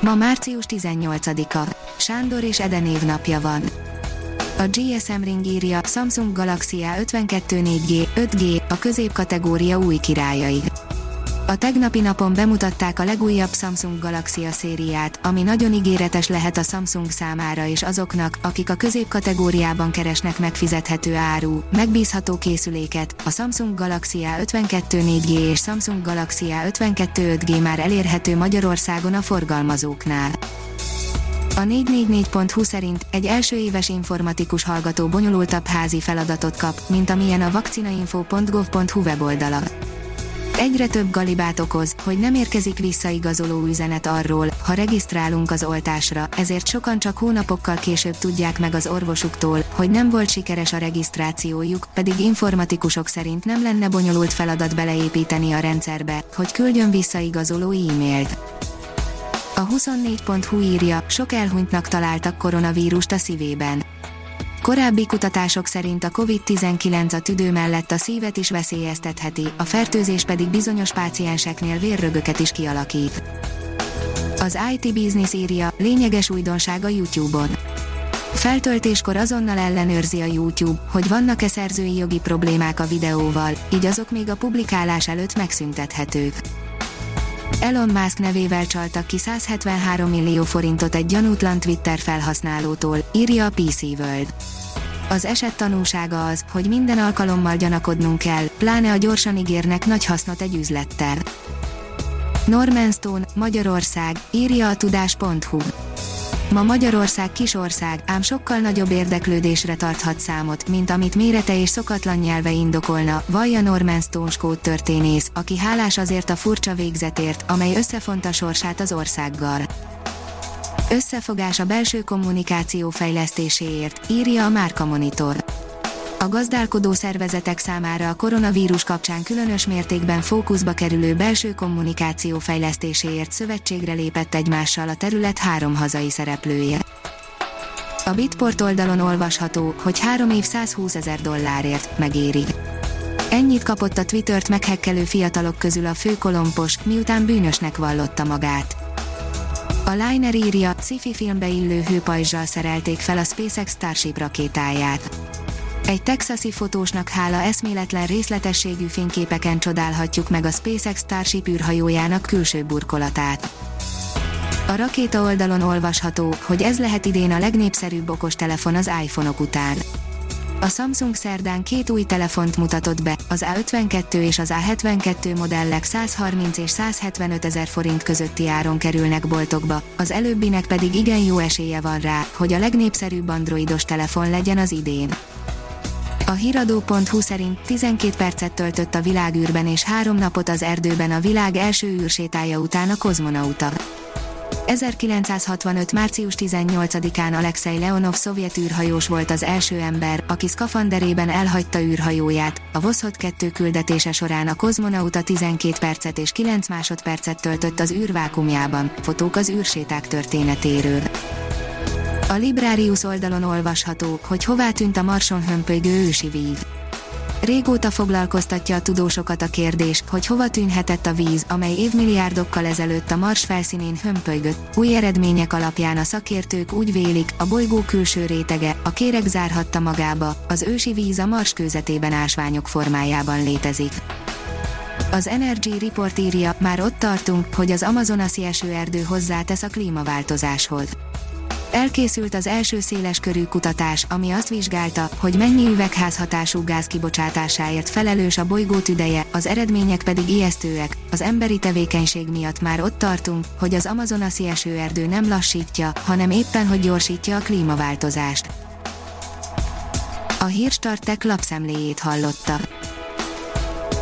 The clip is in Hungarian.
Ma március 18-a. Sándor és Eden napja van. A GSM Ring írja Samsung Galaxy A52 4G, 5G, a középkategória új királyai. A tegnapi napon bemutatták a legújabb Samsung Galaxy szériát, ami nagyon ígéretes lehet a Samsung számára és azoknak, akik a középkategóriában keresnek megfizethető áru, megbízható készüléket. A Samsung Galaxy A52 4G és Samsung Galaxy A52 5G már elérhető Magyarországon a forgalmazóknál. A 444.hu szerint egy első éves informatikus hallgató bonyolultabb házi feladatot kap, mint amilyen a vakcinainfo.gov.hu weboldala egyre több galibát okoz, hogy nem érkezik visszaigazoló üzenet arról, ha regisztrálunk az oltásra, ezért sokan csak hónapokkal később tudják meg az orvosuktól, hogy nem volt sikeres a regisztrációjuk, pedig informatikusok szerint nem lenne bonyolult feladat beleépíteni a rendszerbe, hogy küldjön visszaigazoló e-mailt. A 24.hu írja, sok elhunytnak találtak koronavírust a szívében. Korábbi kutatások szerint a COVID-19 a tüdő mellett a szívet is veszélyeztetheti, a fertőzés pedig bizonyos pácienseknél vérrögöket is kialakít. Az IT Business írja, lényeges újdonság a YouTube-on. Feltöltéskor azonnal ellenőrzi a YouTube, hogy vannak-e szerzői jogi problémák a videóval, így azok még a publikálás előtt megszüntethetők. Elon Musk nevével csaltak ki 173 millió forintot egy gyanútlan Twitter felhasználótól, írja a PC World. Az eset tanúsága az, hogy minden alkalommal gyanakodnunk kell, pláne a gyorsan ígérnek nagy hasznot egy üzlettel. Norman Stone, Magyarország, írja a tudás.hu. Ma Magyarország kisország, ám sokkal nagyobb érdeklődésre tarthat számot, mint amit mérete és szokatlan nyelve indokolna, vallja Norman Stone skót történész, aki hálás azért a furcsa végzetért, amely összefonta sorsát az országgal. Összefogás a belső kommunikáció fejlesztéséért, írja a Márka Monitor. A gazdálkodó szervezetek számára a koronavírus kapcsán különös mértékben fókuszba kerülő belső kommunikáció fejlesztéséért szövetségre lépett egymással a terület három hazai szereplője. A Bitport oldalon olvasható, hogy három év 120 ezer dollárért megéri. Ennyit kapott a Twittert meghekkelő fiatalok közül a főkolompos, miután bűnösnek vallotta magát. A Liner írja, sci-fi filmbe illő hőpajzsal szerelték fel a SpaceX Starship rakétáját. Egy texasi fotósnak hála eszméletlen részletességű fényképeken csodálhatjuk meg a SpaceX Starship űrhajójának külső burkolatát. A rakéta oldalon olvasható, hogy ez lehet idén a legnépszerűbb okostelefon az iPhone-ok után. A Samsung szerdán két új telefont mutatott be, az A52 és az A72 modellek 130 és 175 ezer forint közötti áron kerülnek boltokba, az előbbinek pedig igen jó esélye van rá, hogy a legnépszerűbb androidos telefon legyen az idén. A hiradó.hu szerint 12 percet töltött a világűrben és három napot az erdőben a világ első űrsétája után a kozmonauta. 1965. március 18-án Alexei Leonov szovjet űrhajós volt az első ember, aki szkafanderében elhagyta űrhajóját. A Voszhod 2 küldetése során a kozmonauta 12 percet és 9 másodpercet töltött az űrvákumjában. Fotók az űrséták történetéről. A Librarius oldalon olvasható, hogy hová tűnt a marson hömpölygő ősi víz. Régóta foglalkoztatja a tudósokat a kérdés, hogy hova tűnhetett a víz, amely évmilliárdokkal ezelőtt a Mars felszínén hömpölygött. Új eredmények alapján a szakértők úgy vélik, a bolygó külső rétege, a kéreg zárhatta magába, az ősi víz a Mars kőzetében ásványok formájában létezik. Az Energy Report írja, már ott tartunk, hogy az amazonasi esőerdő hozzátesz a klímaváltozáshoz Elkészült az első széles körű kutatás, ami azt vizsgálta, hogy mennyi üvegházhatású gáz kibocsátásáért felelős a bolygó tüdeje, az eredmények pedig ijesztőek. Az emberi tevékenység miatt már ott tartunk, hogy az amazonasi esőerdő nem lassítja, hanem éppen hogy gyorsítja a klímaváltozást. A hírstartek lapszemléjét hallotta.